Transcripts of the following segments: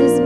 is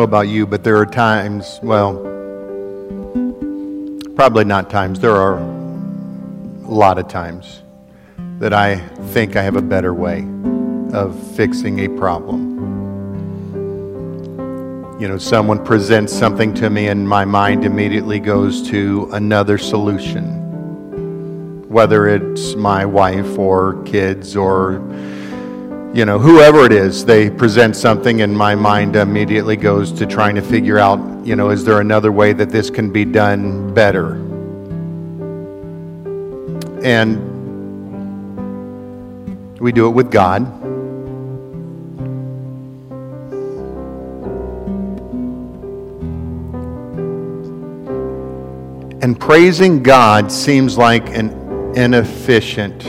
know about you, but there are times, well, probably not times, there are a lot of times that I think I have a better way of fixing a problem. You know, someone presents something to me, and my mind immediately goes to another solution. Whether it's my wife or kids or, you know, whoever it is, they present something, and my mind immediately goes to trying to figure out, you know, is there another way that this can be done better? And we do it with God. And praising God seems like an inefficient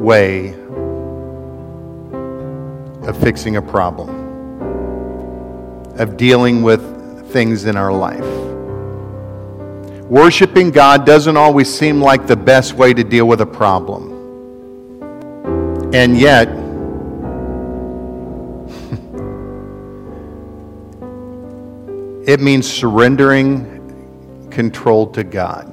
way of fixing a problem, of dealing with things in our life. Worshiping God doesn't always seem like the best way to deal with a problem. And yet, it means surrendering control to God.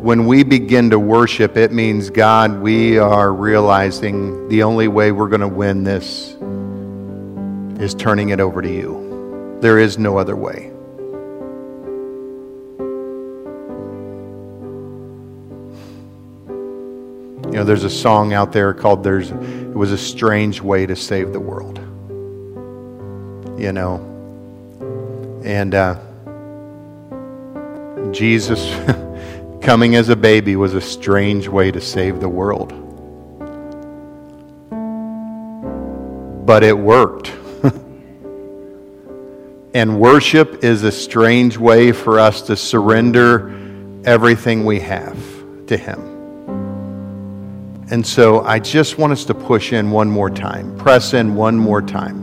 When we begin to worship, it means, God, we are realizing the only way we're going to win this is turning it over to you. There is no other way. You know, there's a song out there called There's It Was a Strange Way to Save the World. You know, and uh, Jesus coming as a baby was a strange way to save the world. But it worked. and worship is a strange way for us to surrender everything we have to Him. And so I just want us to push in one more time, press in one more time.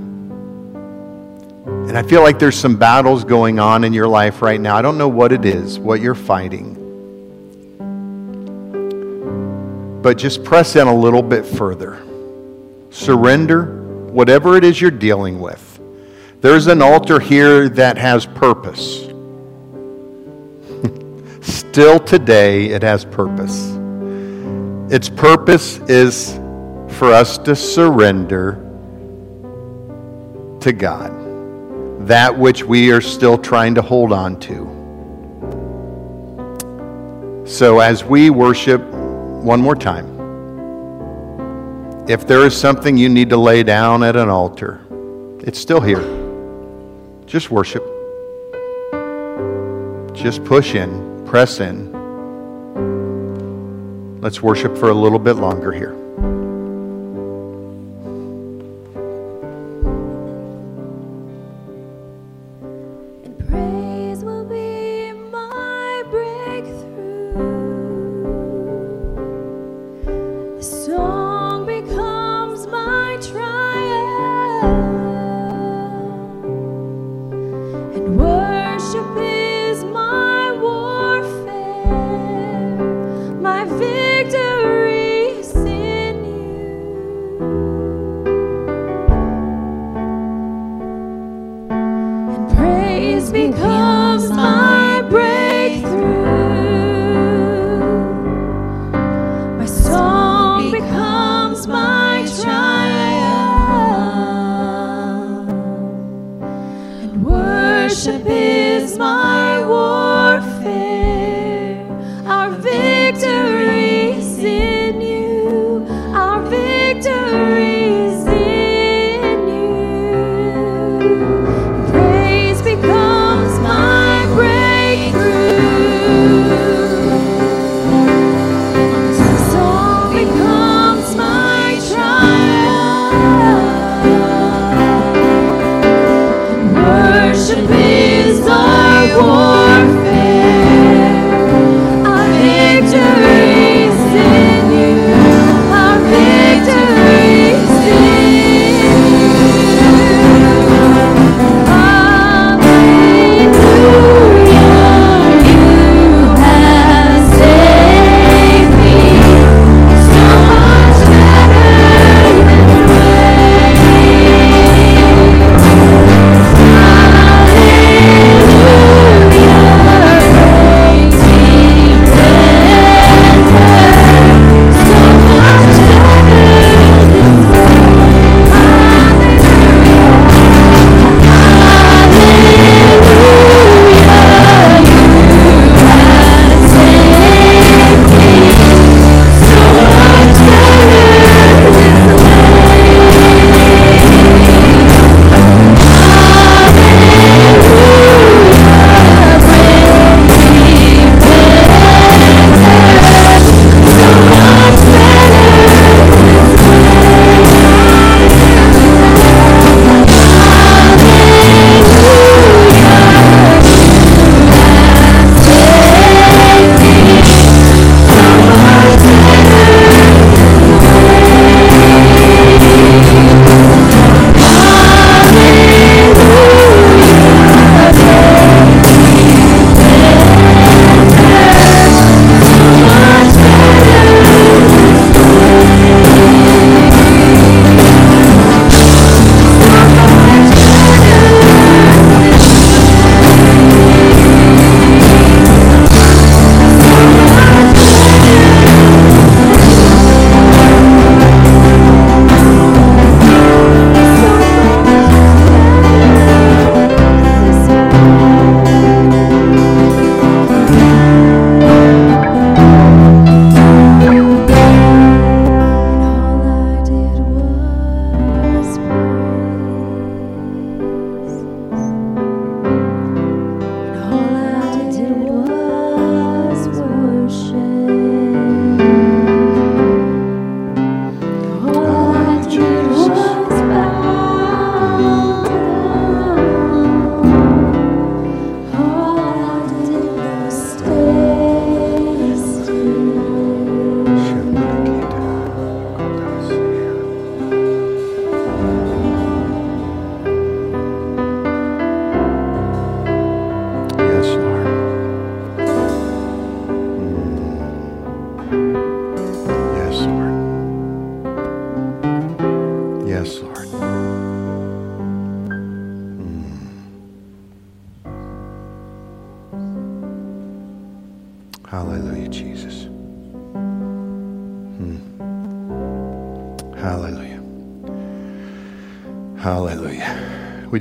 And I feel like there's some battles going on in your life right now. I don't know what it is, what you're fighting. But just press in a little bit further. Surrender whatever it is you're dealing with. There's an altar here that has purpose. Still today, it has purpose. Its purpose is for us to surrender to God that which we are still trying to hold on to. So, as we worship one more time, if there is something you need to lay down at an altar, it's still here. Just worship. Just push in, press in. Let's worship for a little bit longer here.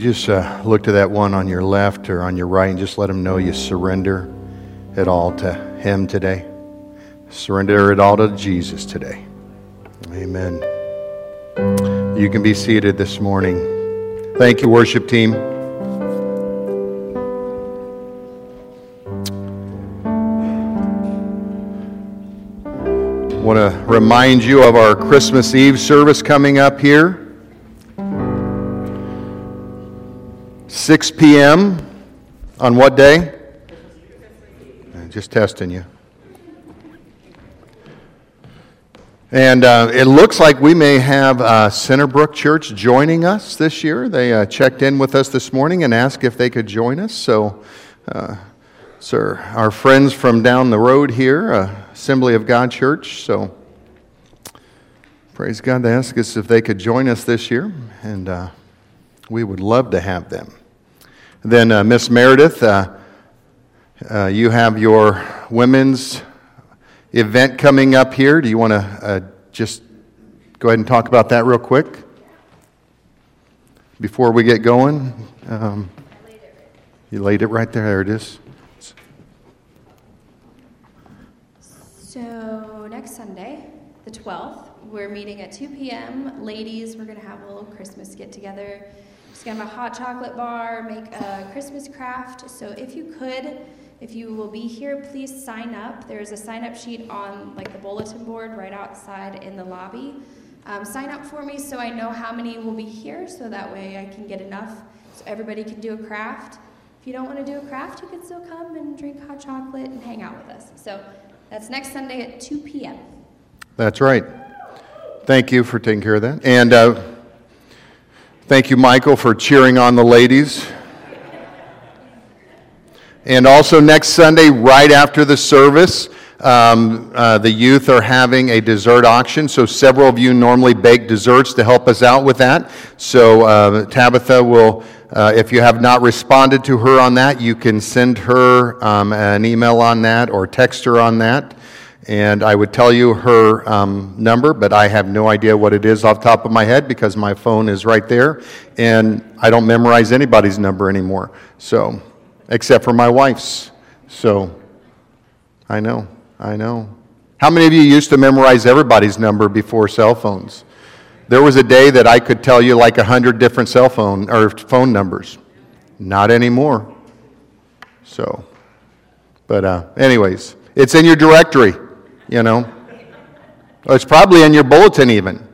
Just uh, look to that one on your left or on your right and just let him know you surrender it all to him today. Surrender it all to Jesus today. Amen. You can be seated this morning. Thank you, worship team. want to remind you of our Christmas Eve service coming up here. 6 p.m. on what day? Just testing you. And uh, it looks like we may have uh, Centerbrook Church joining us this year. They uh, checked in with us this morning and asked if they could join us. So, uh, sir, our friends from down the road here, uh, Assembly of God Church. So, praise God. They asked us if they could join us this year, and uh, we would love to have them. Then, uh, Miss Meredith, uh, uh you have your women's event coming up here. Do you want to uh, just go ahead and talk about that real quick before we get going? Um, you laid it right there. There it is. So, next Sunday, the 12th, we're meeting at 2 p.m. Ladies, we're going to have a little Christmas get together. Just to have a hot chocolate bar, make a Christmas craft. So if you could, if you will be here, please sign up. There's a sign up sheet on like the bulletin board right outside in the lobby. Um, sign up for me so I know how many will be here so that way I can get enough so everybody can do a craft. If you don't want to do a craft, you can still come and drink hot chocolate and hang out with us. So that's next Sunday at 2 p.m. That's right. Thank you for taking care of that. And uh, thank you, Michael, for cheering on the ladies. And also next Sunday, right after the service, um, uh, the youth are having a dessert auction. So several of you normally bake desserts to help us out with that. So uh, Tabitha will, uh, if you have not responded to her on that, you can send her um, an email on that or text her on that. And I would tell you her um, number, but I have no idea what it is off the top of my head because my phone is right there, and I don't memorize anybody's number anymore. So, except for my wife's. So, I know, I know. How many of you used to memorize everybody's number before cell phones? There was a day that I could tell you like a hundred different cell phone or phone numbers. Not anymore. So, but uh, anyways, it's in your directory you know. It's probably in your bulletin even.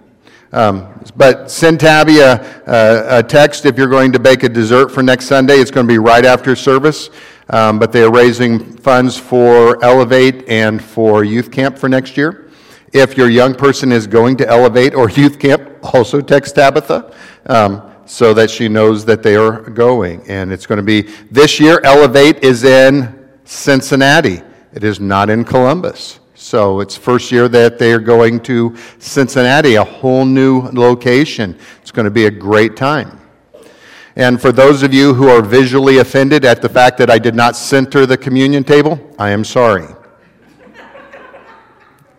Um, but send Tabby a, a, a, text if you're going to bake a dessert for next Sunday. It's going to be right after service. Um, but they are raising funds for Elevate and for youth camp for next year. If your young person is going to Elevate or youth camp, also text Tabitha um, so that she knows that they are going. And it's going to be this year, Elevate is in Cincinnati, it is not in Columbus. So it's first year that they are going to Cincinnati, a whole new location. It's going to be a great time. And for those of you who are visually offended at the fact that I did not center the communion table, I am sorry.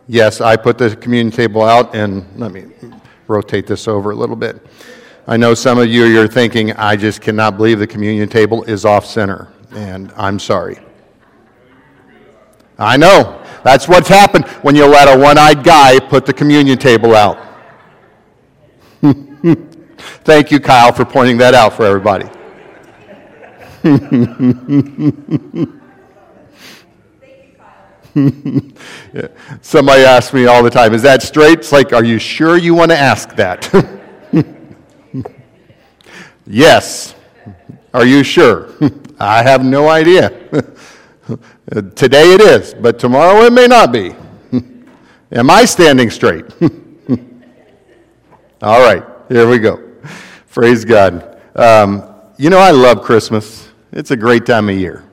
yes, I put the communion table out, and let me rotate this over a little bit. I know some of you are thinking, I just cannot believe the communion table is off center, and I'm sorry. I know. That's what's happened when you let a one eyed guy put the communion table out. Thank you, Kyle, for pointing that out for everybody. Somebody asks me all the time, is that straight? It's like, are you sure you want to ask that? yes. Are you sure? I have no idea. Today it is, but tomorrow it may not be. Am I standing straight? All right, here we go. Praise God. Um, you know, I love Christmas. It's a great time of year.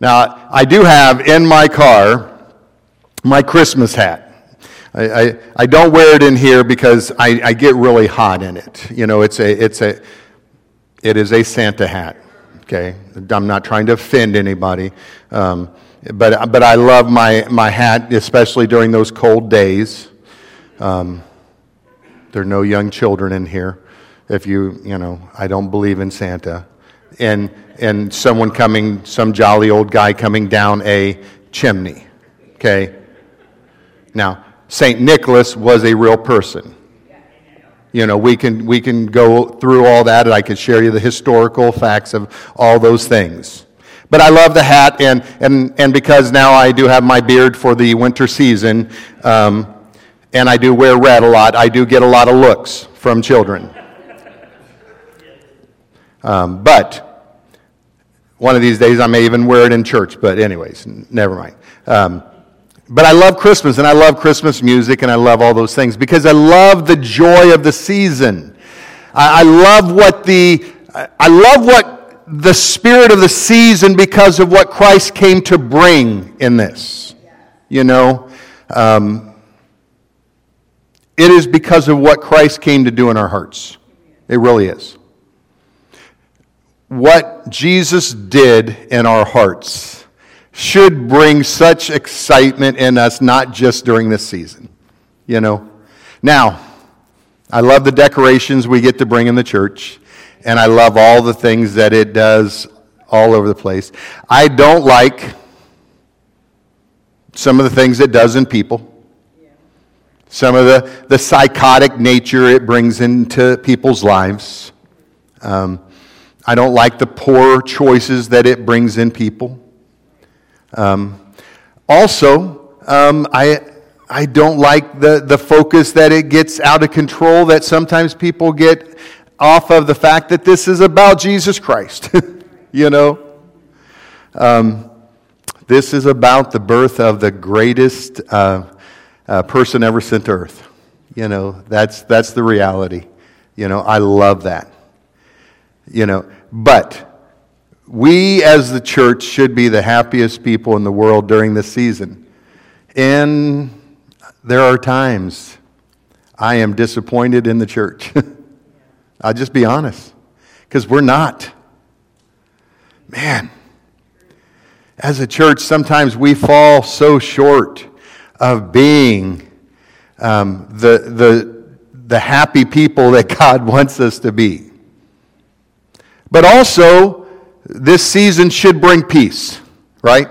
Now, I do have in my car my Christmas hat. I, I, I don't wear it in here because I, I get really hot in it. You know, it's a, it's a, it is a Santa hat okay? I'm not trying to offend anybody. Um, but, but I love my, my hat, especially during those cold days. Um, there are no young children in here. If you, you know, I don't believe in Santa. And, and someone coming, some jolly old guy coming down a chimney, okay? Now, St. Nicholas was a real person. You know, we can, we can go through all that, and I can share you the historical facts of all those things. But I love the hat, and, and, and because now I do have my beard for the winter season, um, and I do wear red a lot, I do get a lot of looks from children. Um, but one of these days I may even wear it in church, but, anyways, never mind. Um, but I love Christmas and I love Christmas music and I love all those things because I love the joy of the season. I, I love what the, I love what the spirit of the season because of what Christ came to bring in this. You know, um, it is because of what Christ came to do in our hearts. It really is. What Jesus did in our hearts should bring such excitement in us, not just during this season. You know? Now, I love the decorations we get to bring in the church, and I love all the things that it does all over the place. I don't like some of the things it does in people. Some of the, the psychotic nature it brings into people's lives. Um, I don't like the poor choices that it brings in people. Um, also, um, I, I don't like the, the focus that it gets out of control, that sometimes people get off of the fact that this is about Jesus Christ. you know? Um, this is about the birth of the greatest uh, uh, person ever sent to earth. You know, that's, that's the reality. You know, I love that. You know, but we as the church should be the happiest people in the world during this season. And there are times I am disappointed in the church. I'll just be honest, because we're not. Man, as a church, sometimes we fall so short of being um, the, the, the happy people that God wants us to be. But also, this season should bring peace, right?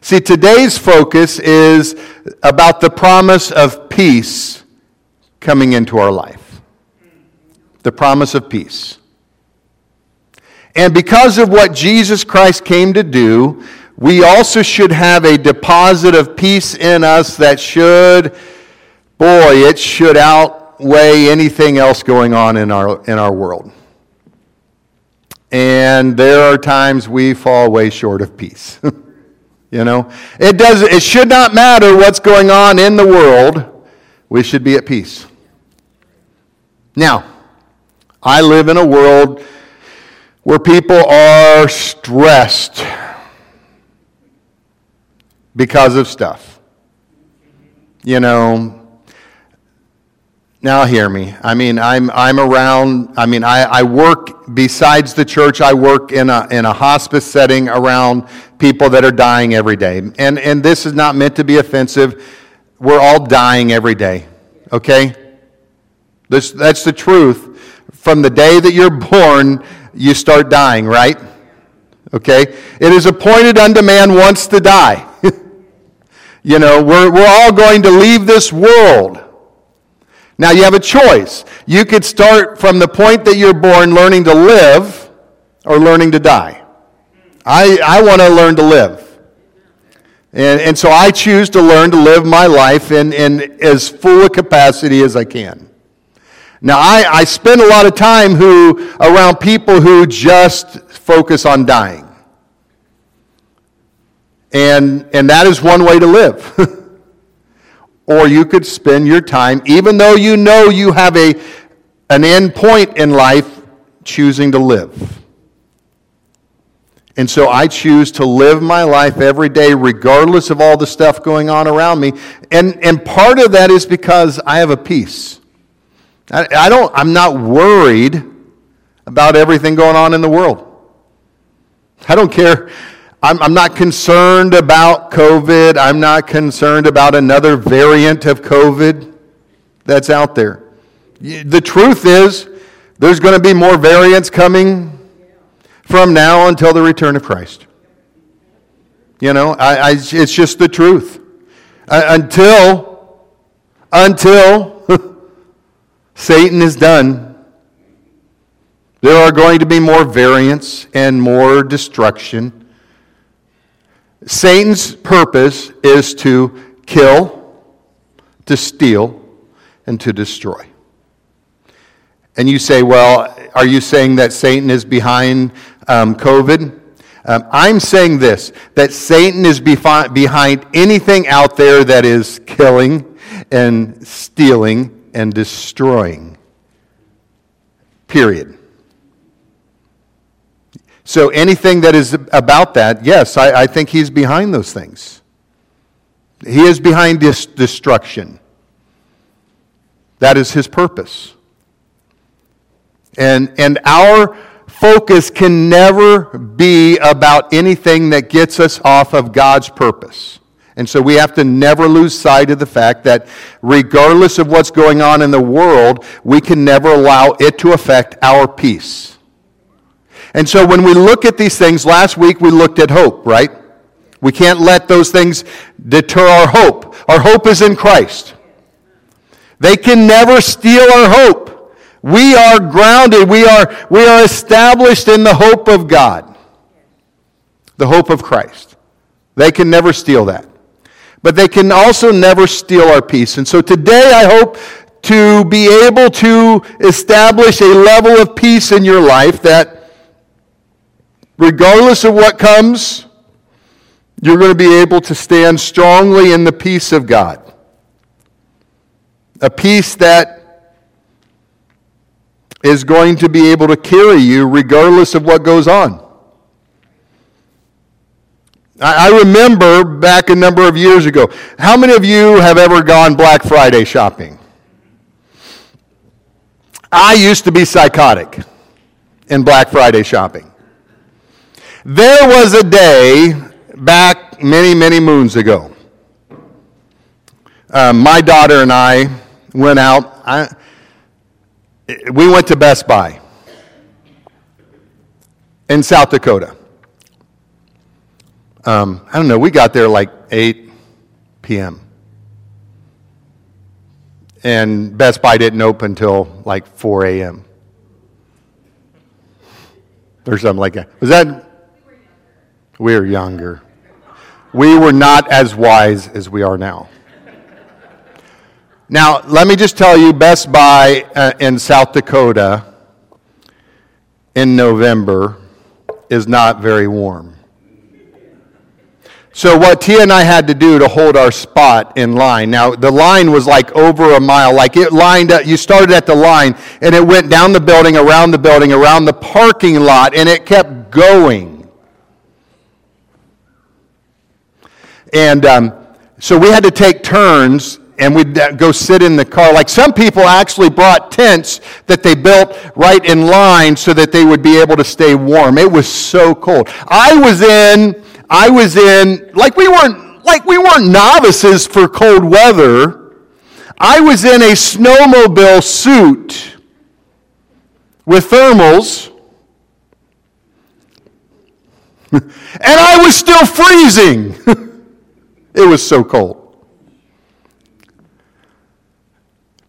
See, today's focus is about the promise of peace coming into our life. The promise of peace. And because of what Jesus Christ came to do, we also should have a deposit of peace in us that should, boy, it should outweigh anything else going on in our, in our world. And there are times we fall way short of peace. you know, it does it should not matter what's going on in the world. We should be at peace. Now, I live in a world where people are stressed because of stuff. You know, now hear me. I mean, I'm, I'm around, I mean, I, I work, besides the church, I work in a, in a hospice setting around people that are dying every day. And, and this is not meant to be offensive. We're all dying every day, okay? This, that's the truth. From the day that you're born, you start dying, right? Okay? It is appointed unto man once to die. you know, we're, we're all going to leave this world. Now, you have a choice. You could start from the point that you're born learning to live or learning to die. I, I want to learn to live. And, and so I choose to learn to live my life in, in as full a capacity as I can. Now, I, I spend a lot of time who, around people who just focus on dying. And, and that is one way to live. or you could spend your time, even though you know you have a, an end point in life, choosing to live. And so I choose to live my life every day, regardless of all the stuff going on around me. And, and part of that is because I have a peace. I, I don't, I'm not worried about everything going on in the world. I don't care. I'm, I'm not concerned about COVID. I'm not concerned about another variant of COVID that's out there. The truth is, there's going to be more variants coming from now until the return of Christ. You know, I, I, it's just the truth. Uh, until, until Satan is done. There are going to be more variants and more destruction. Satan's purpose is to kill, to steal, and to destroy. And you say, well, are you saying that Satan is behind um, COVID? Um, I'm saying this that Satan is befi- behind anything out there that is killing and stealing and destroying. Period. So anything that is about that, yes, I, I think he's behind those things. He is behind this destruction. That is his purpose. And, and our focus can never be about anything that gets us off of God's purpose. And so we have to never lose sight of the fact that regardless of what's going on in the world, we can never allow it to affect our peace. And so when we look at these things, last week we looked at hope, right? We can't let those things deter our hope. Our hope is in Christ. They can never steal our hope. We are grounded. We are, we are established in the hope of God. The hope of Christ. They can never steal that but they can also never steal our peace. And so today I hope to be able to establish a level of peace in your life that regardless of what comes, you're going to be able to stand strongly in the peace of God. A peace that is going to be able to carry you regardless of what goes on. I remember back a number of years ago. How many of you have ever gone Black Friday shopping? I used to be psychotic in Black Friday shopping. There was a day back many, many moons ago. Um, my daughter and I went out. I, we went to Best Buy in South Dakota. Um, I don't know, we got there like 8 p.m. And Best Buy didn't open until like 4 a.m. or something like that. Was that? We were younger. We were not as wise as we are now. Now, let me just tell you Best Buy uh, in South Dakota in November is not very warm. So, what Tia and I had to do to hold our spot in line, now the line was like over a mile, like it lined up, you started at the line and it went down the building, around the building, around the parking lot, and it kept going. And um, so we had to take turns and we'd go sit in the car. Like some people actually brought tents that they built right in line so that they would be able to stay warm. It was so cold. I was in I was in, like we weren't, like we weren't novices for cold weather. I was in a snowmobile suit with thermals. and I was still freezing. it was so cold.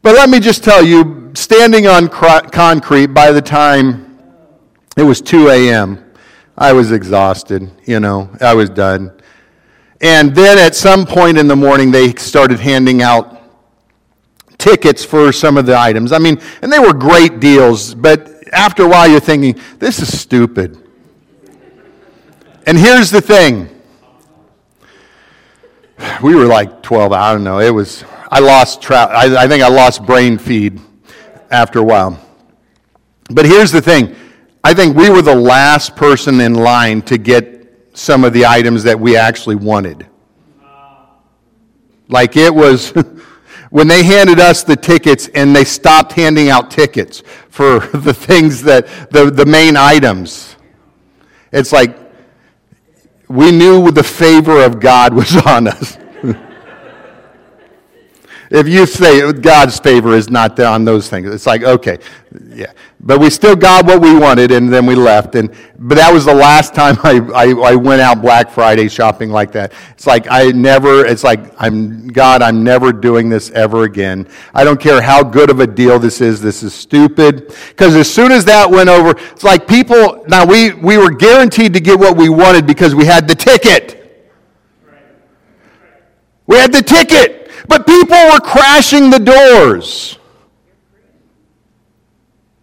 But let me just tell you, standing on concrete by the time it was 2 a.m., I was exhausted, you know, I was done. And then at some point in the morning, they started handing out tickets for some of the items. I mean, and they were great deals, but after a while, you're thinking, this is stupid. And here's the thing we were like 12, I don't know, it was, I lost I, I think I lost brain feed after a while. But here's the thing I think we were the last person in line to get some of the items that we actually wanted. Like it was when they handed us the tickets and they stopped handing out tickets for the things that, the, the main items. It's like we knew the favor of God was on us. If you say God's favor is not on those things, it's like, okay, yeah. But we still got what we wanted, and then we left. And but that was the last time I, I, I, went out Black Friday shopping like that. It's like I never. It's like I'm God. I'm never doing this ever again. I don't care how good of a deal this is. This is stupid. Because as soon as that went over, it's like people. Now we we were guaranteed to get what we wanted because we had the ticket. We had the ticket. But people were crashing the doors.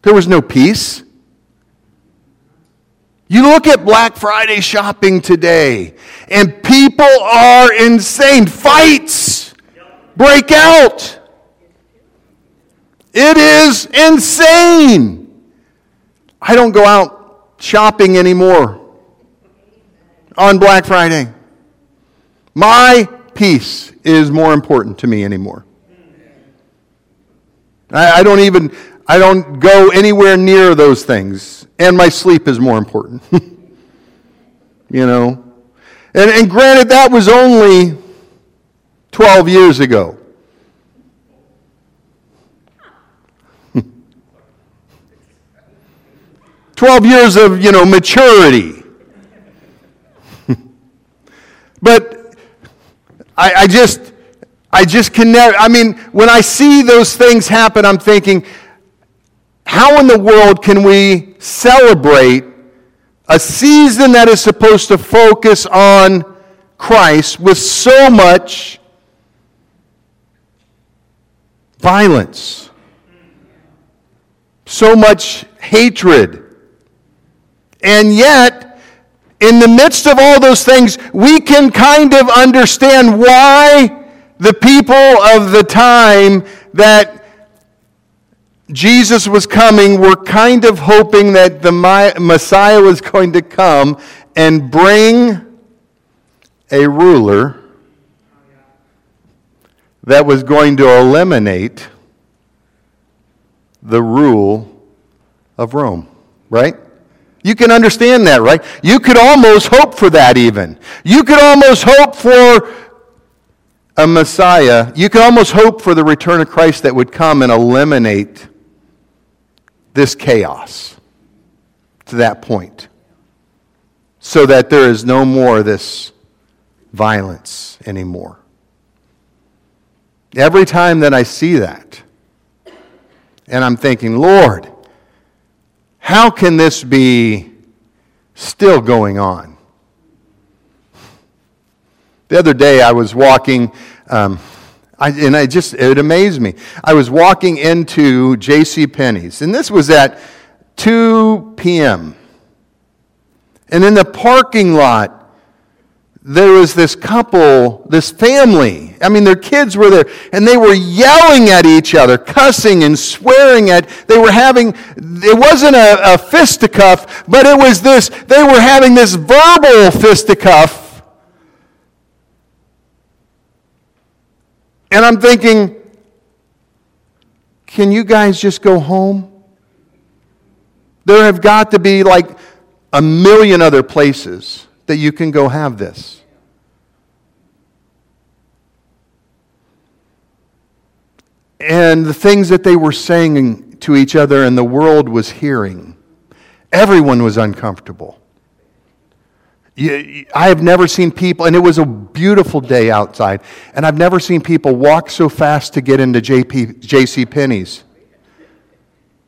There was no peace. You look at Black Friday shopping today, and people are insane. Fights break out. It is insane. I don't go out shopping anymore on Black Friday. My peace is more important to me anymore. I, I don't even, I don't go anywhere near those things. And my sleep is more important. you know? And, and granted, that was only 12 years ago. Twelve years of you know maturity, but I, I just, I just can never, I mean, when I see those things happen, I'm thinking, how in the world can we celebrate a season that is supposed to focus on Christ with so much violence, so much hatred, and yet in the midst of all those things, we can kind of understand why the people of the time that Jesus was coming were kind of hoping that the Messiah was going to come and bring a ruler that was going to eliminate the rule of Rome, right? You can understand that, right? You could almost hope for that, even. You could almost hope for a Messiah. You could almost hope for the return of Christ that would come and eliminate this chaos to that point so that there is no more this violence anymore. Every time that I see that, and I'm thinking, Lord, how can this be still going on? The other day I was walking, um, I, and I just, it amazed me. I was walking into J.C. Penney's, and this was at 2 p.m. And in the parking lot, there was this couple, this family. I mean, their kids were there, and they were yelling at each other, cussing and swearing at. They were having. It wasn't a, a fisticuff, but it was this. They were having this verbal fisticuff. And I'm thinking, can you guys just go home? There have got to be like a million other places that you can go have this. And the things that they were saying to each other and the world was hearing, everyone was uncomfortable. I have never seen people, and it was a beautiful day outside, and I've never seen people walk so fast to get into JP, JC Penney's.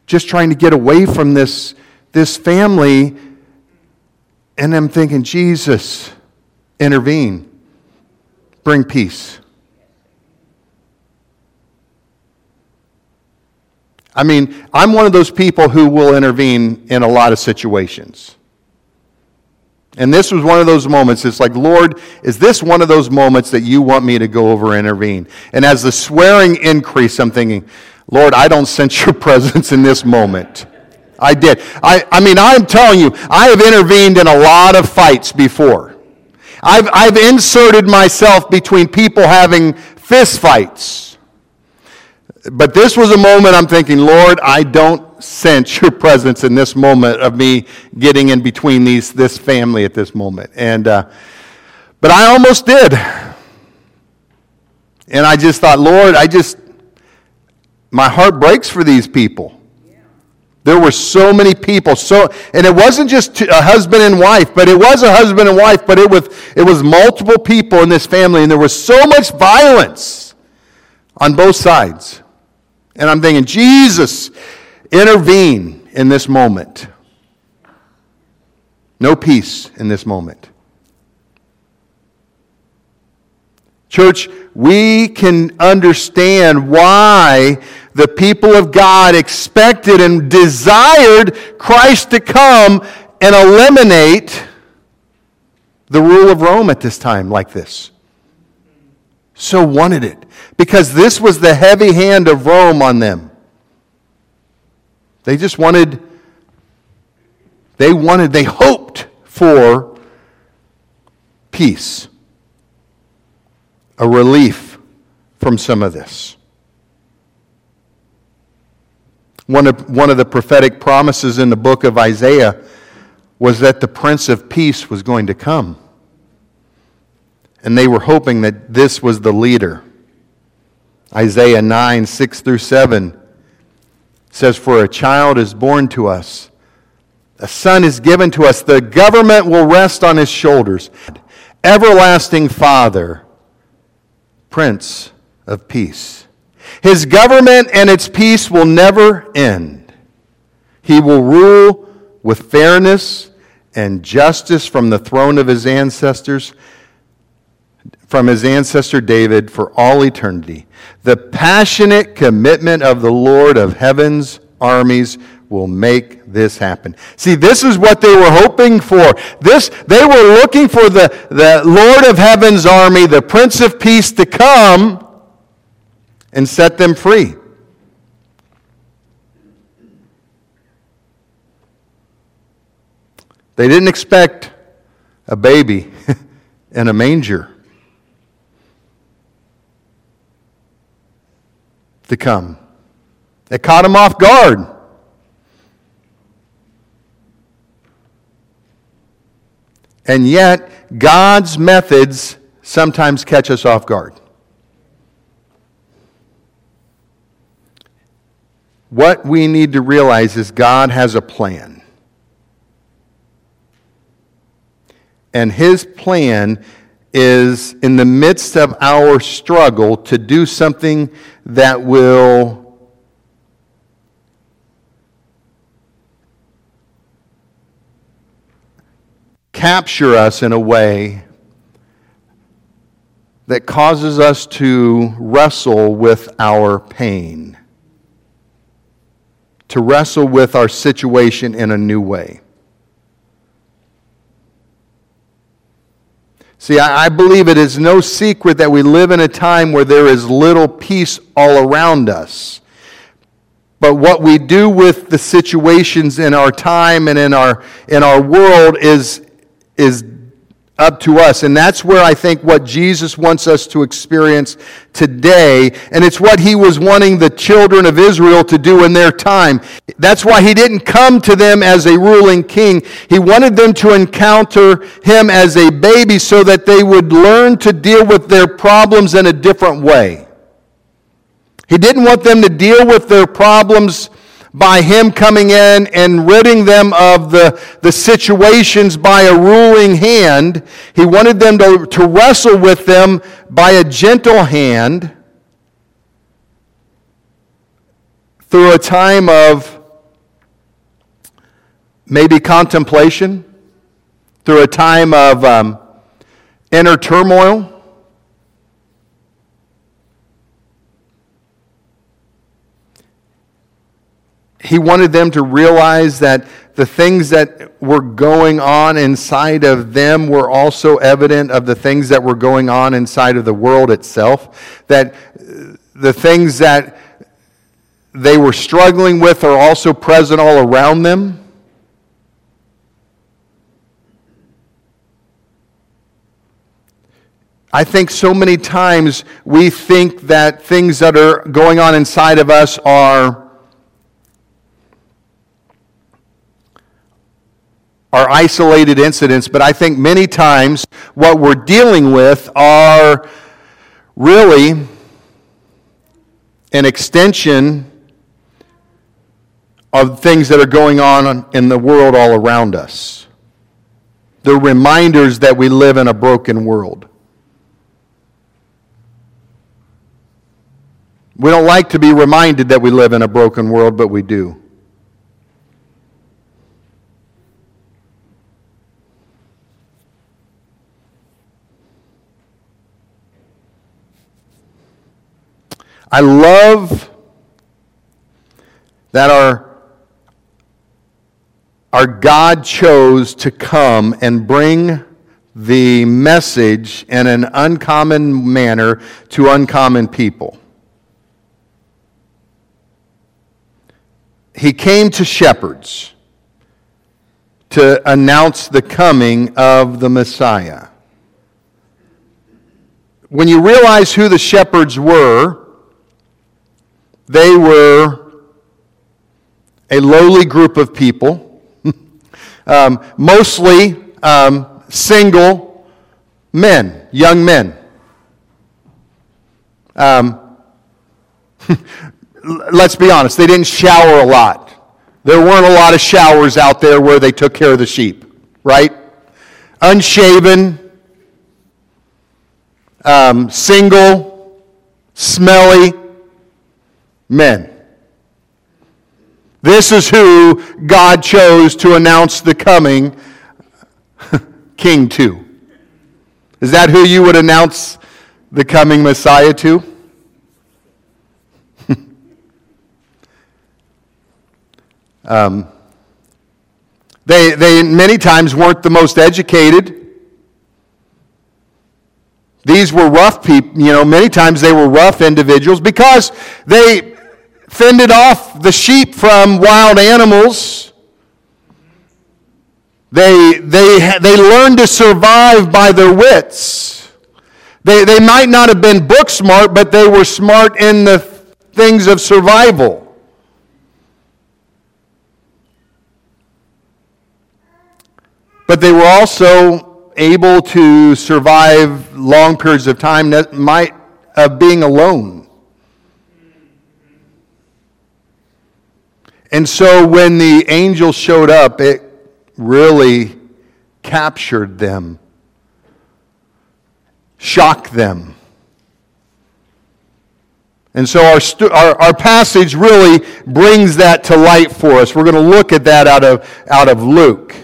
Just trying to get away from this, this family and I'm thinking, Jesus, intervene, bring peace. I mean, I'm one of those people who will intervene in a lot of situations. And this was one of those moments. It's like, Lord, is this one of those moments that you want me to go over and intervene? And as the swearing increased, I'm thinking, Lord, I don't sense your presence in this moment. I did. I, I mean, I'm telling you, I have intervened in a lot of fights before. I've, I've inserted myself between people having fist fights. But this was a moment I'm thinking, Lord, I don't sense your presence in this moment of me getting in between these, this family at this moment. And, uh, but I almost did. And I just thought, Lord, I just, my heart breaks for these people. There were so many people. So, and it wasn't just a husband and wife, but it was a husband and wife, but it was, it was multiple people in this family, and there was so much violence on both sides. And I'm thinking, Jesus, intervene in this moment. No peace in this moment. Church, we can understand why the people of God expected and desired Christ to come and eliminate the rule of Rome at this time, like this. So wanted it because this was the heavy hand of Rome on them. They just wanted, they wanted, they hoped for peace, a relief from some of this. One of, one of the prophetic promises in the book of Isaiah was that the Prince of Peace was going to come. And they were hoping that this was the leader. Isaiah 9, 6 through 7 says, For a child is born to us, a son is given to us, the government will rest on his shoulders. Everlasting Father, Prince of Peace. His government and its peace will never end. He will rule with fairness and justice from the throne of his ancestors, from his ancestor David for all eternity. The passionate commitment of the Lord of heaven's armies will make this happen. See, this is what they were hoping for. This, they were looking for the, the Lord of Heaven's army, the Prince of Peace, to come and set them free. They didn't expect a baby in a manger to come. It caught him off guard. And yet, God's methods sometimes catch us off guard. What we need to realize is God has a plan. And his plan is in the midst of our struggle to do something that will capture us in a way that causes us to wrestle with our pain, to wrestle with our situation in a new way. See, I, believe it is no secret that we live in a time where there is little peace all around us. But what we do with the situations in our time and in our, in our world is, is up to us. And that's where I think what Jesus wants us to experience today. And it's what he was wanting the children of Israel to do in their time. That's why he didn't come to them as a ruling king. He wanted them to encounter him as a baby so that they would learn to deal with their problems in a different way. He didn't want them to deal with their problems by him coming in and ridding them of the, the situations by a ruling hand. He wanted them to, to wrestle with them by a gentle hand through a time of maybe contemplation, through a time of um, inner turmoil. He wanted them to realize that the things that were going on inside of them were also evident of the things that were going on inside of the world itself. That uh, the things that they were struggling with are also present all around them. I think so many times we think that things that are going on inside of us are are isolated incidents, but I think many times what we're dealing with are really an extension of things that are going on in the world all around us. They're reminders that we live in a broken world. We don't like to be reminded that we live in a broken world, but we do. I love that our, our God chose to come and bring the message in an uncommon manner to uncommon people. He came to shepherds to announce the coming of the Messiah. When you realize who the shepherds were, they were a lowly group of people, um, mostly um, single men, young men. Um, let's be honest, they didn't shower a lot. There weren't a lot of showers out there where they took care of the sheep, right? Unshaven, um, single, smelly men. This is who God chose to announce the coming king to. Is that who you would announce the coming Messiah to? Um, they, they many times weren't the most educated. These were rough people, you know, many times they were rough individuals because they fended off the sheep from wild animals. They, they, they learned to survive by their wits. They, they might not have been book smart, but they were smart in the things of survival. But they were also able to survive long periods of time might of being alone. And so when the angel showed up, it really captured them, shocked them. And so our, our, our, passage really brings that to light for us. We're going to look at that out of, out of Luke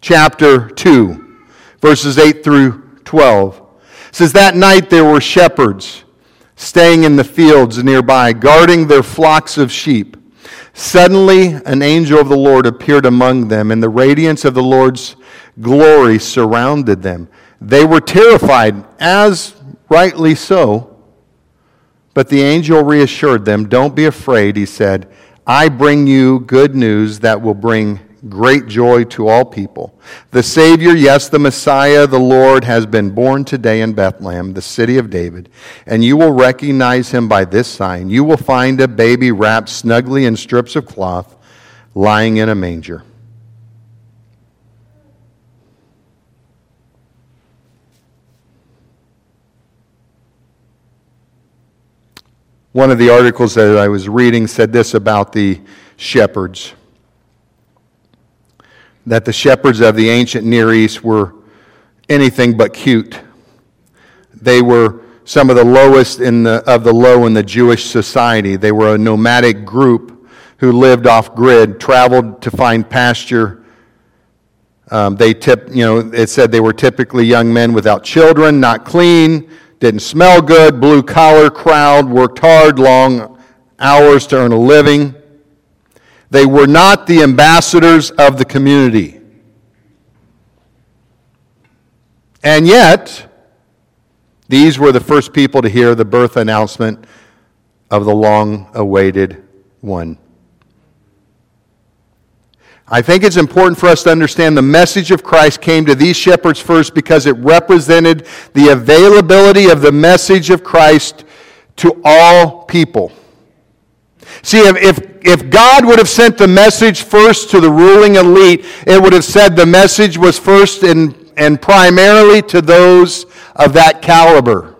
chapter 2, verses 8 through 12. It says, That night there were shepherds staying in the fields nearby, guarding their flocks of sheep. Suddenly, an angel of the Lord appeared among them, and the radiance of the Lord's glory surrounded them. They were terrified, as rightly so. But the angel reassured them, Don't be afraid, he said. I bring you good news that will bring great joy to all people. The Savior, yes, the Messiah, the Lord, has been born today in Bethlehem, the city of David, and you will recognize him by this sign. You will find a baby wrapped snugly in strips of cloth, lying in a manger. One of the articles that I was reading said this about the shepherds that the shepherds of the ancient Near East were anything but cute. They were some of the lowest in the, of the low in the Jewish society. They were a nomadic group who lived off grid, traveled to find pasture. Um, they tip, you know, it said they were typically young men without children, not clean, didn't smell good, blue collar crowd, worked hard, long hours to earn a living. They were not the ambassadors of the community. And yet, these were the first people to hear the birth announcement of the long awaited one. I think it's important for us to understand the message of Christ came to these shepherds first because it represented the availability of the message of Christ to all people. See, if, if, if God would have sent the message first to the ruling elite, it would have said the message was first and, and primarily to those of that caliber.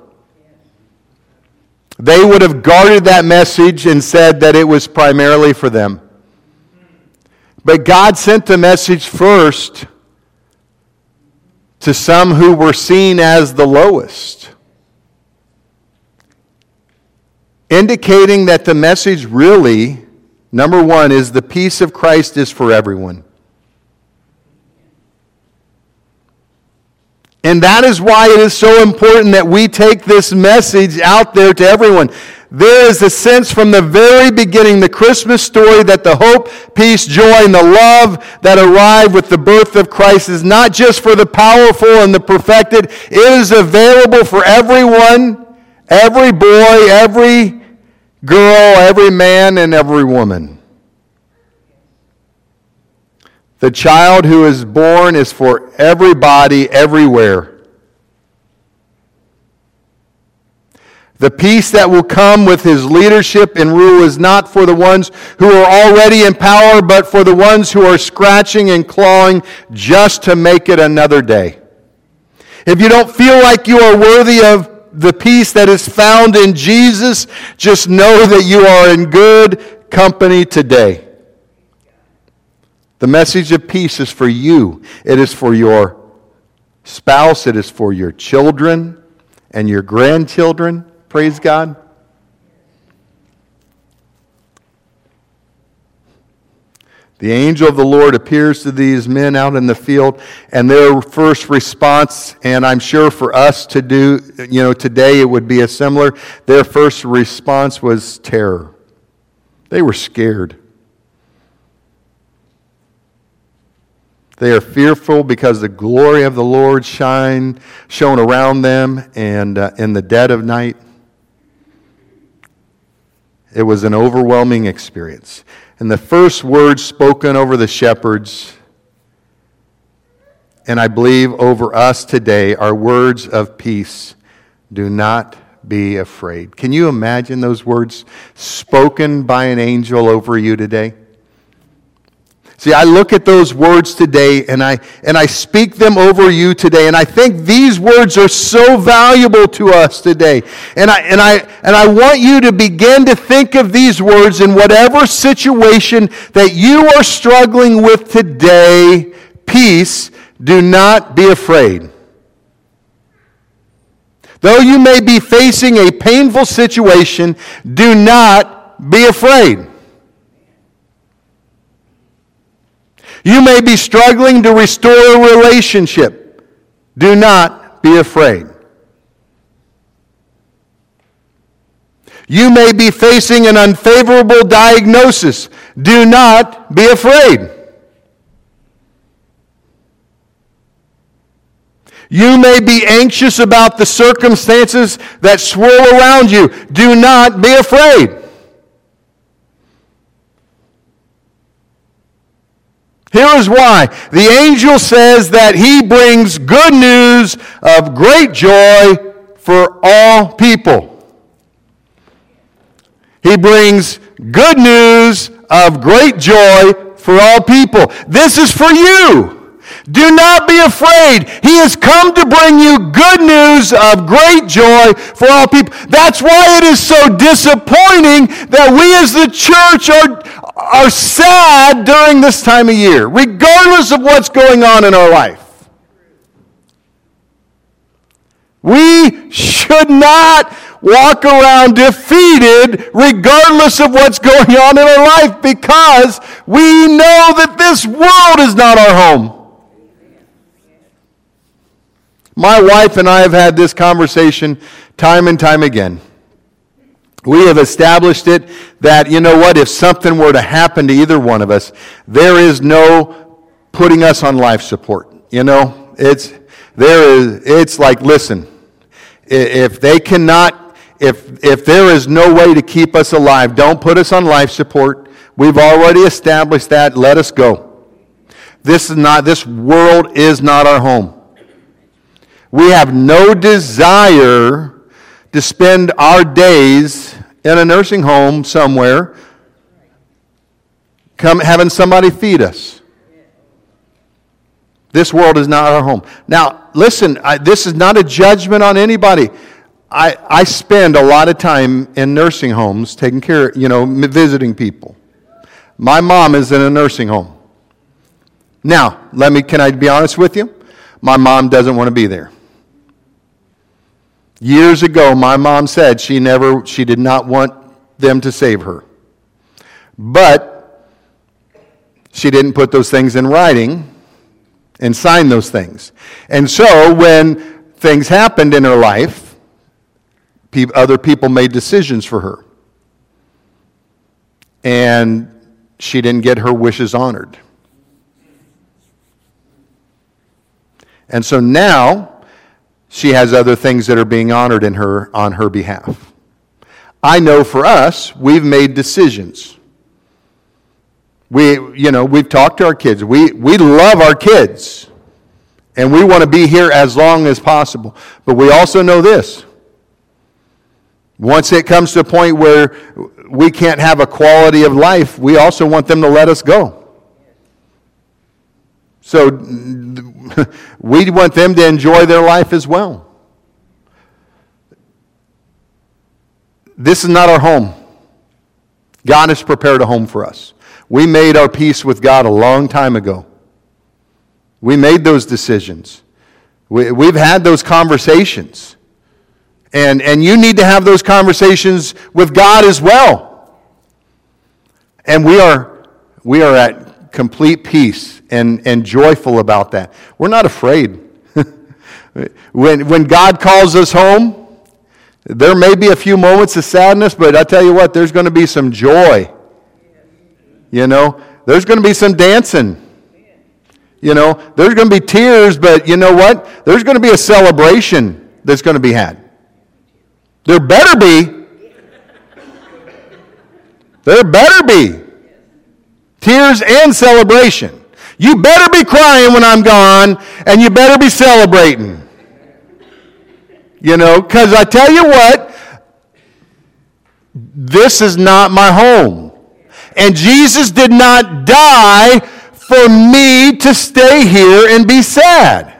They would have guarded that message and said that it was primarily for them. But God sent the message first to some who were seen as the lowest. indicating that the message really, number one, is the peace of Christ is for everyone. And that is why it is so important that we take this message out there to everyone. There is a sense from the very beginning, the Christmas story, that the hope, peace, joy, and the love that arrive with the birth of Christ is not just for the powerful and the perfected. It is available for everyone, every boy, every girl, every man, and every woman. The child who is born is for everybody, everywhere. The peace that will come with his leadership and rule is not for the ones who are already in power, but for the ones who are scratching and clawing just to make it another day. If you don't feel like you are worthy of the peace that is found in Jesus, just know that you are in good company today. The message of peace is for you, it is for your spouse, it is for your children and your grandchildren. Praise God. The angel of the Lord appears to these men out in the field, and their first response, and I'm sure for us to do, you know, today it would be a similar, their first response was terror. They were scared. They are fearful because the glory of the Lord shine shone around them and uh, in the dead of night. It was an overwhelming experience. And the first words spoken over the shepherds, and I believe over us today, are words of peace. Do not be afraid. Can you imagine those words spoken by an angel over you today? See, I look at those words today and I, and I speak them over you today. And I think these words are so valuable to us today. And I, and I, and I want you to begin to think of these words in whatever situation that you are struggling with today. Peace, do not be afraid. Though you may be facing a painful situation, do not be afraid. You may be struggling to restore a relationship. Do not be afraid. You may be facing an unfavorable diagnosis. Do not be afraid. You may be anxious about the circumstances that swirl around you. Do not be afraid. Here is why. The angel says that he brings good news of great joy for all people. He brings good news of great joy for all people. This is for you. Do not be afraid. He has come to bring you good news of great joy for all people. That's why it is so disappointing that we as the church are, are sad during this time of year, regardless of what's going on in our life. We should not walk around defeated regardless of what's going on in our life because we know that this world is not our home. My wife and I have had this conversation time and time again. We have established it that, you know what, if something were to happen to either one of us, there is no putting us on life support. You know, it's, there is, it's like, listen, if they cannot, if, if there is no way to keep us alive, don't put us on life support. We've already established that. Let us go. This is not, this world is not our home. We have no desire to spend our days in a nursing home somewhere, come, having somebody feed us. This world is not our home. Now, listen, I, this is not a judgment on anybody. I, I spend a lot of time in nursing homes taking care, you know, visiting people. My mom is in a nursing home. Now, let me, can I be honest with you? My mom doesn't want to be there. Years ago, my mom said she never, she did not want them to save her. But she didn't put those things in writing and sign those things. And so when things happened in her life, other people made decisions for her. And she didn't get her wishes honored. And so now, she has other things that are being honored in her on her behalf. I know for us, we've made decisions. We, you know, we've talked to our kids. We, we love our kids. And we want to be here as long as possible. But we also know this. Once it comes to a point where we can't have a quality of life, we also want them to let us go. So we want them to enjoy their life as well. This is not our home. God has prepared a home for us. We made our peace with God a long time ago. We made those decisions. We, we've had those conversations. And, and you need to have those conversations with God as well. And we are, we are at complete peace and, and joyful about that. We're not afraid. when, when God calls us home, there may be a few moments of sadness, but I tell you what, there's going to be some joy You know, there's going to be some dancing. You know, there's going to be tears, but you know what? There's going to be a celebration that's going to be had. There better be. There better be. Tears and celebration. You better be crying when I'm gone, and you better be celebrating. You know, because I tell you what, this is not my home. And Jesus did not die for me to stay here and be sad.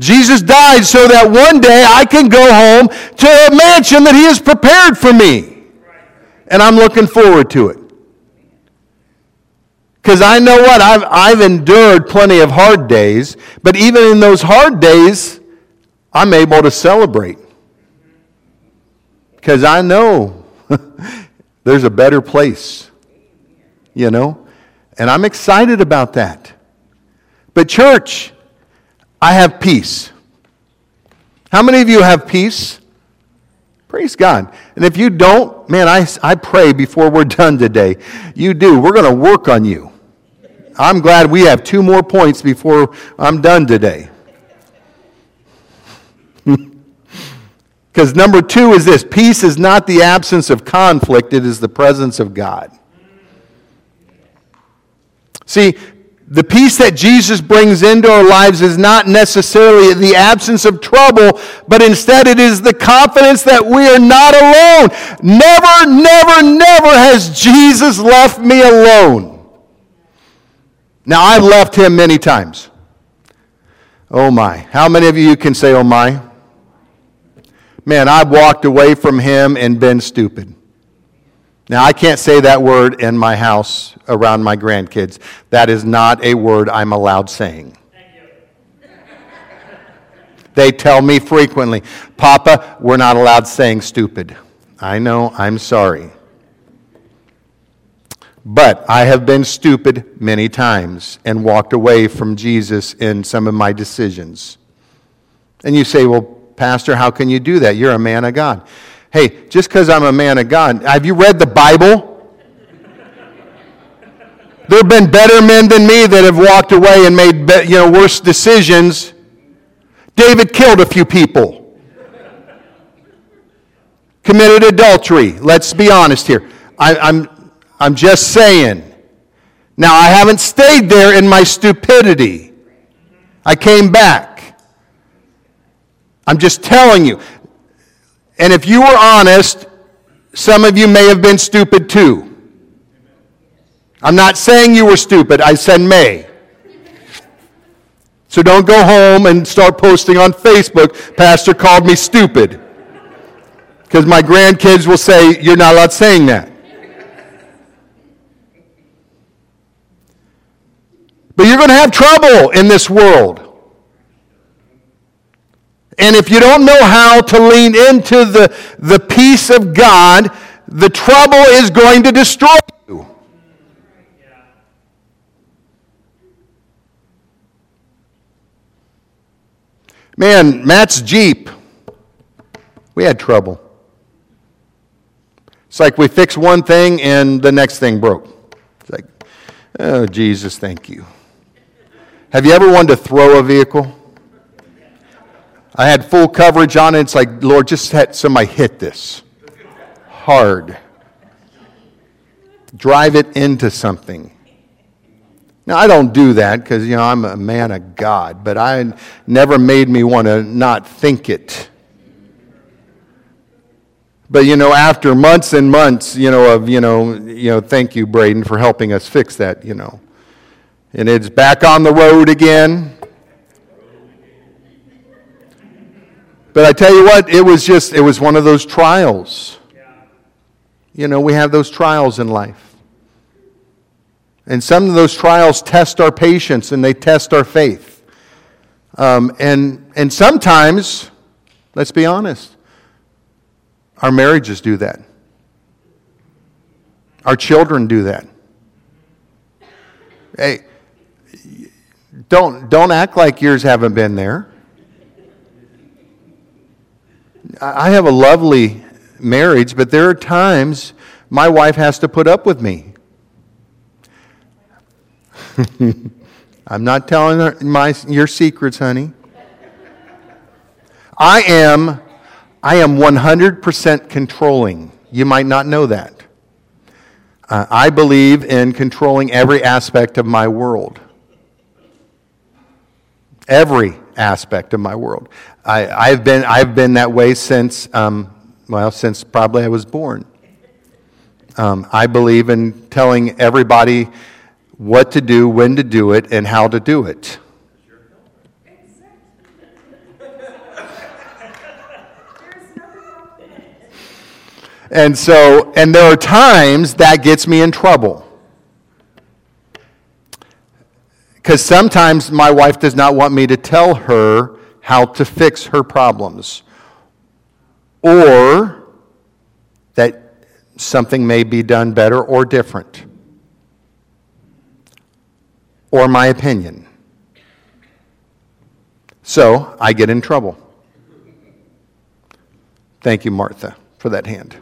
Jesus died so that one day I can go home to a mansion that He has prepared for me. And I'm looking forward to it. Because I know what? I've, I've endured plenty of hard days, but even in those hard days, I'm able to celebrate. Because I know there's a better place, you know? And I'm excited about that. But, church, I have peace. How many of you have peace? Praise God. And if you don't, man, I, I pray before we're done today. You do. We're going to work on you. I'm glad we have two more points before I'm done today. Because number two is this peace is not the absence of conflict, it is the presence of God. See, the peace that Jesus brings into our lives is not necessarily the absence of trouble, but instead it is the confidence that we are not alone. Never, never, never has Jesus left me alone. Now, I've left him many times. Oh my. How many of you can say, oh my? Man, I've walked away from him and been stupid. Now, I can't say that word in my house around my grandkids. That is not a word I'm allowed saying. They tell me frequently, Papa, we're not allowed saying stupid. I know, I'm sorry. But I have been stupid many times and walked away from Jesus in some of my decisions. And you say, Well, Pastor, how can you do that? You're a man of God. Hey, just because I'm a man of God, have you read the Bible? There have been better men than me that have walked away and made you know, worse decisions. David killed a few people, committed adultery. Let's be honest here. I, I'm, I'm just saying. Now, I haven't stayed there in my stupidity. I came back. I'm just telling you. And if you were honest, some of you may have been stupid too. I'm not saying you were stupid, I said may. So don't go home and start posting on Facebook, Pastor called me stupid. Because my grandkids will say, You're not allowed saying that. But you're going to have trouble in this world. And if you don't know how to lean into the, the peace of God, the trouble is going to destroy you. Man, Matt's Jeep, we had trouble. It's like we fixed one thing and the next thing broke. It's like, oh, Jesus, thank you. Have you ever wanted to throw a vehicle? I had full coverage on it. It's like, Lord, just had somebody hit this hard. Drive it into something. Now, I don't do that because, you know, I'm a man of God, but I never made me want to not think it. But, you know, after months and months, you know, of, you know, you know, thank you, Braden, for helping us fix that, you know. And it's back on the road again. But I tell you what, it was just, it was one of those trials. You know, we have those trials in life. And some of those trials test our patience and they test our faith. Um, and, and sometimes, let's be honest, our marriages do that. Our children do that. Hey, don't, don't act like yours haven't been there. I have a lovely marriage, but there are times my wife has to put up with me. I'm not telling her my, your secrets, honey. I am, I am 100% controlling. You might not know that. Uh, I believe in controlling every aspect of my world. Every aspect of my world. I, have been, I've been that way since, um, well, since probably I was born. Um, I believe in telling everybody what to do, when to do it, and how to do it. And so, and there are times that gets me in trouble. Because sometimes my wife does not want me to tell her how to fix her problems. Or that something may be done better or different. Or my opinion. So I get in trouble. Thank you, Martha, for that hand.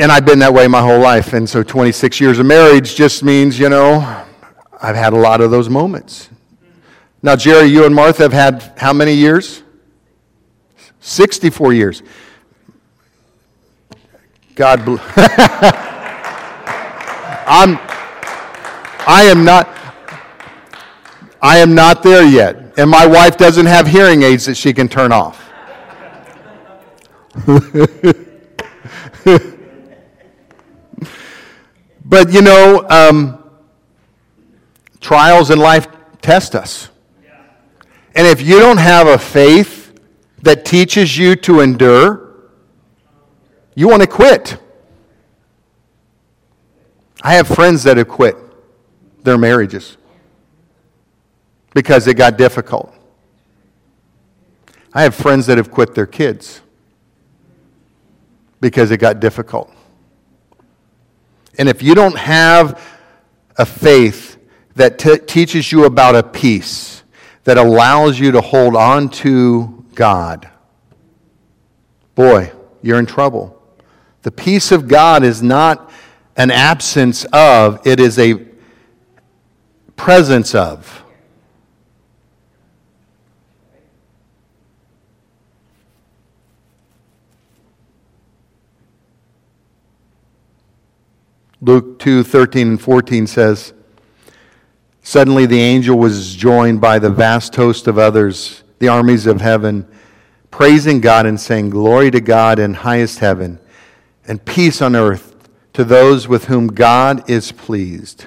And I've been that way my whole life. And so 26 years of marriage just means, you know, I've had a lot of those moments. Now, Jerry, you and Martha have had how many years? 64 years. God bless. I'm, I am not, I am not there yet. And my wife doesn't have hearing aids that she can turn off. But you know, um, trials in life test us. And if you don't have a faith that teaches you to endure, you want to quit. I have friends that have quit their marriages because it got difficult. I have friends that have quit their kids because it got difficult. And if you don't have a faith that t- teaches you about a peace that allows you to hold on to God, boy, you're in trouble. The peace of God is not an absence of, it is a presence of. Luke 2 13 and 14 says, Suddenly the angel was joined by the vast host of others, the armies of heaven, praising God and saying, Glory to God in highest heaven, and peace on earth to those with whom God is pleased.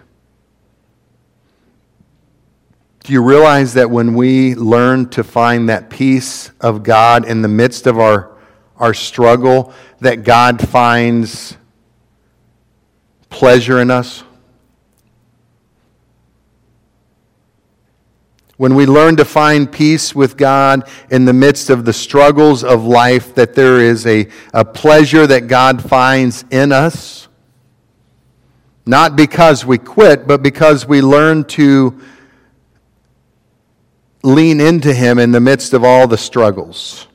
Do you realize that when we learn to find that peace of God in the midst of our, our struggle, that God finds pleasure in us. When we learn to find peace with God in the midst of the struggles of life, that there is a, a pleasure that God finds in us, not because we quit, but because we learn to lean into Him in the midst of all the struggles.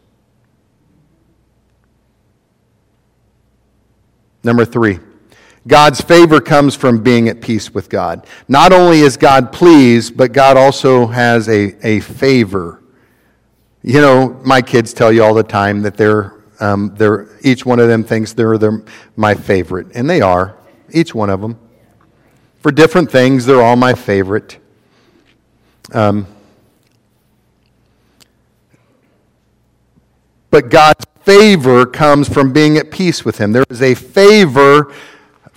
Number three. God's favor comes from being at peace with God. Not only is God pleased, but God also has a, a favor. You know, my kids tell you all the time that they're, um, they're each one of them thinks they're, they're my favorite, and they are, each one of them. For different things, they're all my favorite. Um, but God's favor comes from being at peace with Him. There is a favor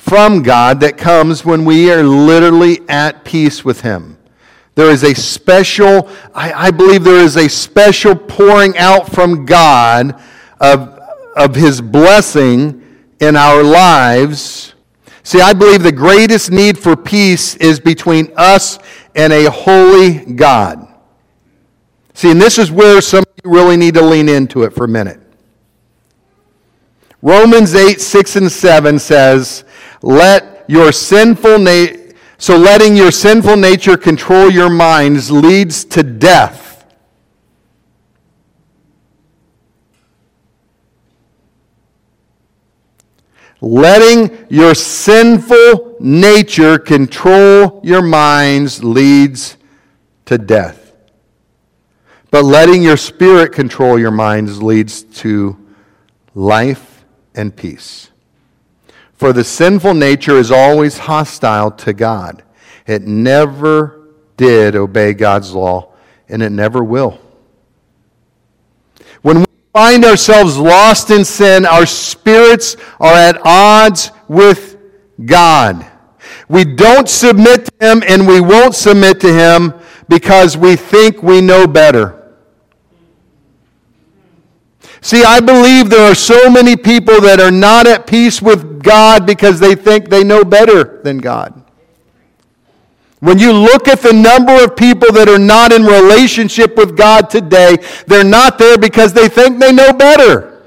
from God that comes when we are literally at peace with Him. There is a special, I, I, believe there is a special pouring out from God of, of His blessing in our lives. See, I believe the greatest need for peace is between us and a holy God. See, and this is where some of you really need to lean into it for a minute. Romans 8, 6, and 7 says, let your sinful so letting your sinful nature control your minds leads to death. Letting your sinful nature control your minds leads to death. But letting your spirit control your minds leads to life and peace. For the sinful nature is always hostile to God. It never did obey God's law, and it never will. When we find ourselves lost in sin, our spirits are at odds with God. We don't submit to Him and we won't submit to Him because we think we know better. See, I believe there are so many people that are not at peace with God because they think they know better than God. When you look at the number of people that are not in relationship with God today, they're not there because they think they know better.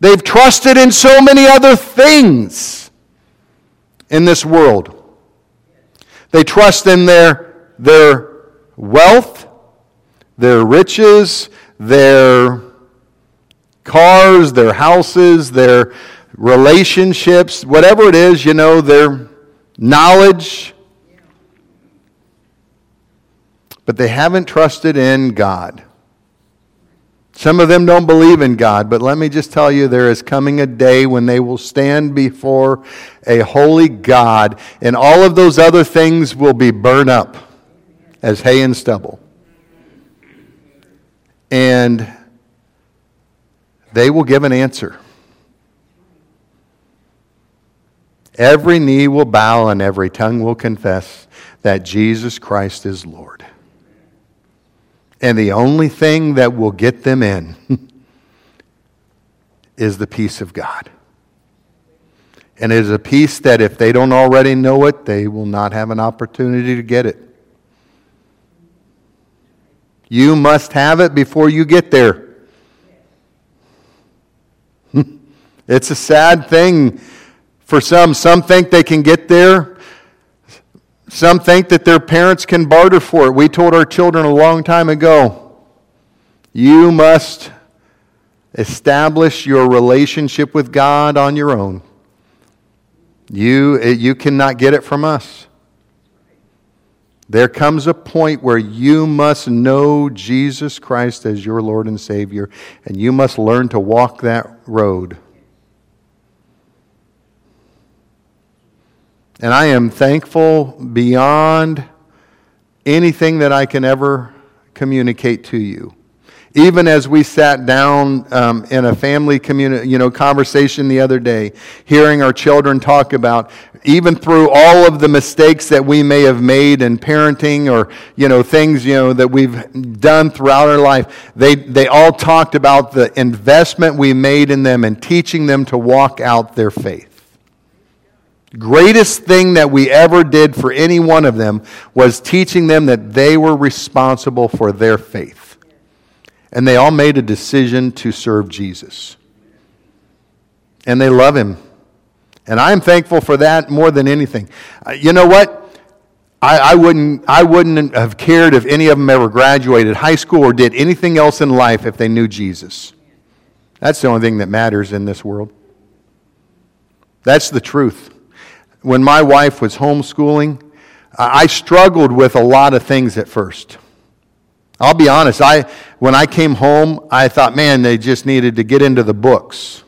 They've trusted in so many other things in this world. They trust in their, their wealth, their riches, their cars, their houses, their relationships, whatever it is, you know, their knowledge. But they haven't trusted in God. Some of them don't believe in God, but let me just tell you there is coming a day when they will stand before a holy God, and all of those other things will be burned up as hay and stubble. And they will give an answer. Every knee will bow and every tongue will confess that Jesus Christ is Lord. And the only thing that will get them in is the peace of God. And it is a peace that if they don't already know it, they will not have an opportunity to get it. You must have it before you get there. it's a sad thing for some. Some think they can get there. Some think that their parents can barter for it. We told our children a long time ago you must establish your relationship with God on your own. You, you cannot get it from us. There comes a point where you must know Jesus Christ as your Lord and Savior, and you must learn to walk that road. And I am thankful beyond anything that I can ever communicate to you even as we sat down um, in a family community, you know, conversation the other day, hearing our children talk about, even through all of the mistakes that we may have made in parenting or, you know, things, you know, that we've done throughout our life, they, they all talked about the investment we made in them and teaching them to walk out their faith. Greatest thing that we ever did for any one of them was teaching them that they were responsible for their faith and they all made a decision to serve Jesus. And they love him. And I'm thankful for that more than anything. Uh, you know what? I, I, wouldn't, I wouldn't have cared if any of them ever graduated high school or did anything else in life if they knew Jesus. That's the only thing that matters in this world. That's the truth. When my wife was homeschooling, I struggled with a lot of things at first. I'll be honest, I, when I came home, I thought, man, they just needed to get into the books.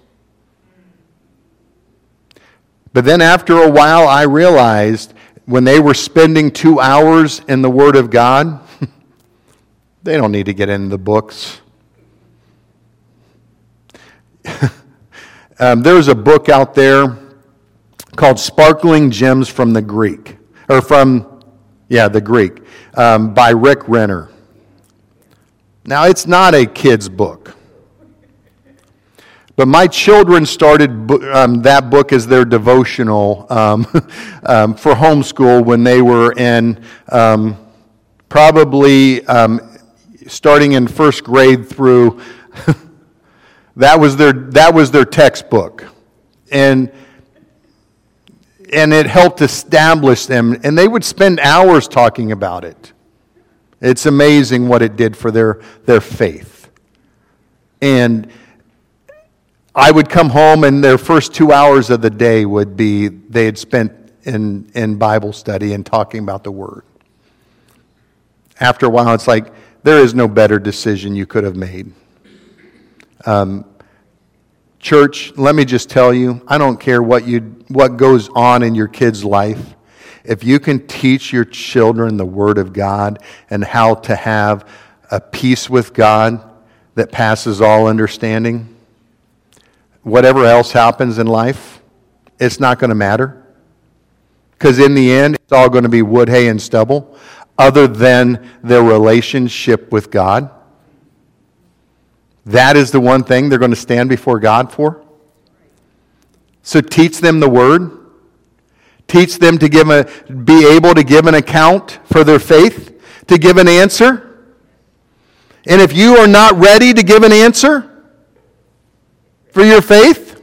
But then after a while, I realized when they were spending two hours in the Word of God, they don't need to get into the books. um, there's a book out there called Sparkling Gems from the Greek, or from, yeah, the Greek, um, by Rick Renner. Now, it's not a kid's book. But my children started um, that book as their devotional um, um, for homeschool when they were in um, probably um, starting in first grade through. that was their that was their textbook, and and it helped establish them. And they would spend hours talking about it. It's amazing what it did for their, their faith. And I would come home and their first two hours of the day would be they had spent in, in Bible study and talking about the Word. After a while, it's like there is no better decision you could have made. Um, church, let me just tell you, I don't care what, you, what goes on in your kid's life. If you can teach your children the Word of God and how to have a peace with God that passes all understanding, whatever else happens in life, it's not going to matter. Because in the end, it's all going to be wood, hay, and stubble, other than their relationship with God. That is the one thing they're going to stand before God for. So teach them the word. Teach them to give a, be able to give an account for their faith, to give an answer. And if you are not ready to give an answer for your faith,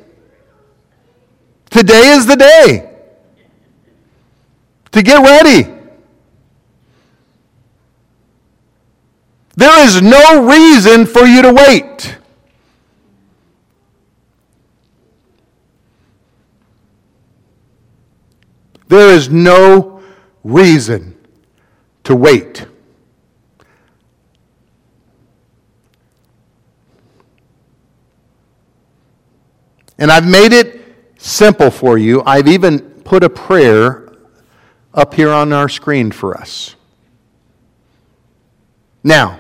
today is the day to get ready. There is no reason for you to wait. There is no reason to wait. And I've made it simple for you. I've even put a prayer up here on our screen for us. Now,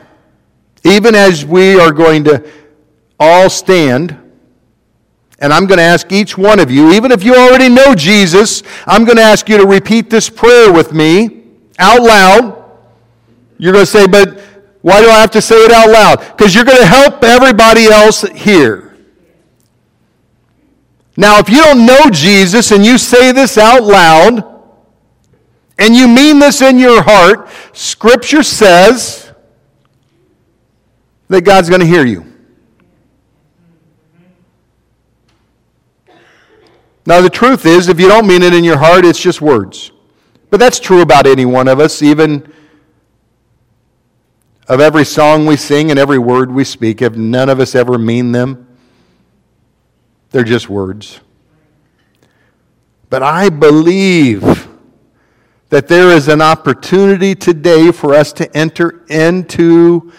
even as we are going to all stand, and I'm going to ask each one of you, even if you already know Jesus, I'm going to ask you to repeat this prayer with me out loud. You're going to say, but why do I have to say it out loud? Because you're going to help everybody else hear. Now, if you don't know Jesus and you say this out loud, and you mean this in your heart, Scripture says that God's going to hear you. Now, the truth is, if you don't mean it in your heart, it's just words. But that's true about any one of us, even of every song we sing and every word we speak. If none of us ever mean them, they're just words. But I believe that there is an opportunity today for us to enter into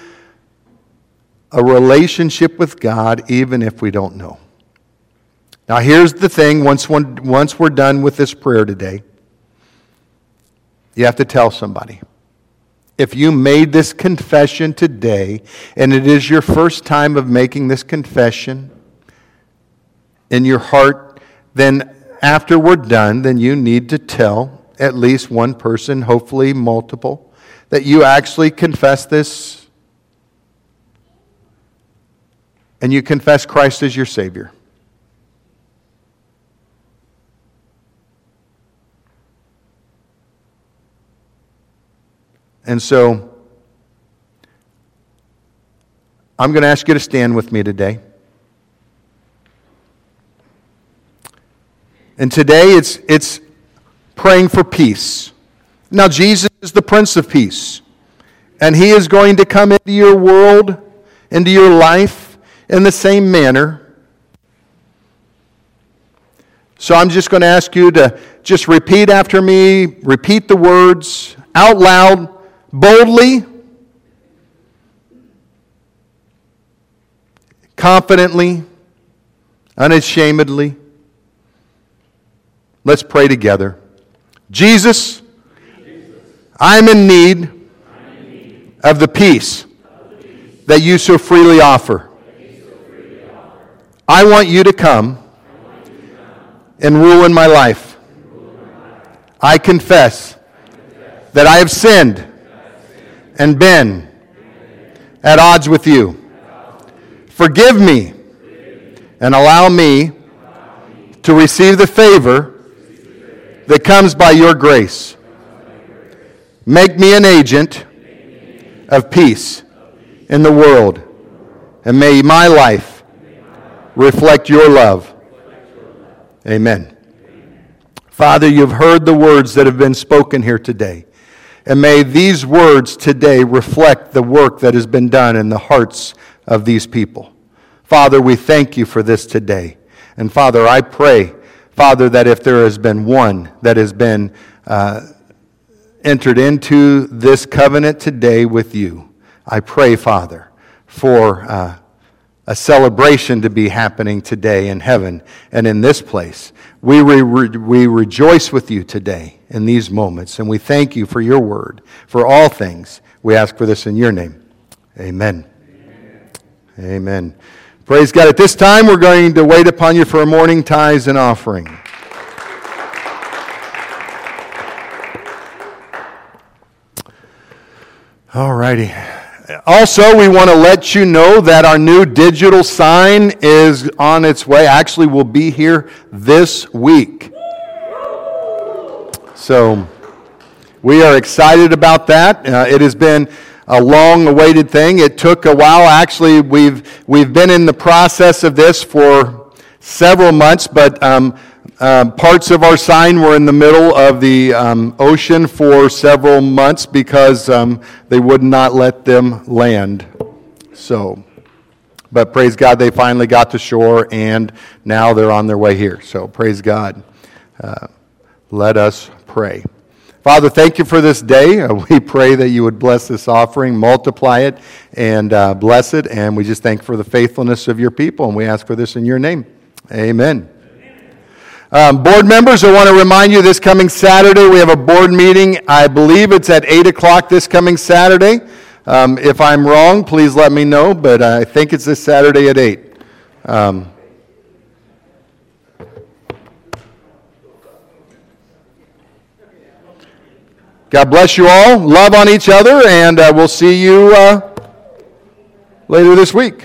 a relationship with God, even if we don't know. Now, here's the thing once, one, once we're done with this prayer today, you have to tell somebody. If you made this confession today, and it is your first time of making this confession, in your heart, then after we're done, then you need to tell at least one person, hopefully multiple, that you actually confess this and you confess Christ as your Savior. And so, I'm going to ask you to stand with me today. And today it's, it's praying for peace. Now, Jesus is the Prince of Peace. And He is going to come into your world, into your life, in the same manner. So I'm just going to ask you to just repeat after me, repeat the words out loud, boldly, confidently, unashamedly. Let's pray together. Jesus, I'm in need of the peace that you so freely offer. I want you to come and rule in my life. I confess that I have sinned and been at odds with you. Forgive me and allow me to receive the favor that comes by your grace. Make me an agent of peace in the world, and may my life reflect your love. Amen. Father, you've heard the words that have been spoken here today. And may these words today reflect the work that has been done in the hearts of these people. Father, we thank you for this today. And Father, I pray, Father, that if there has been one that has been uh, entered into this covenant today with you, I pray, Father, for uh, a celebration to be happening today in heaven and in this place. We, re- we rejoice with you today in these moments, and we thank you for your word, for all things. We ask for this in your name. Amen. Amen. Amen. Praise God. At this time, we're going to wait upon you for a morning tithes and offering. All righty. Also, we want to let you know that our new digital sign is on its way. Actually, will be here this week. So, we are excited about that. Uh, it has been a long awaited thing. It took a while. Actually, we've, we've been in the process of this for several months, but um, um, parts of our sign were in the middle of the um, ocean for several months because um, they would not let them land. So, but praise God, they finally got to shore and now they're on their way here. So, praise God. Uh, let us pray. Father, thank you for this day. Uh, we pray that you would bless this offering, multiply it, and uh, bless it. And we just thank for the faithfulness of your people. And we ask for this in your name. Amen. Um, board members, I want to remind you this coming Saturday we have a board meeting. I believe it's at 8 o'clock this coming Saturday. Um, if I'm wrong, please let me know, but I think it's this Saturday at 8. Um, God bless you all. Love on each other, and uh, we'll see you uh, later this week.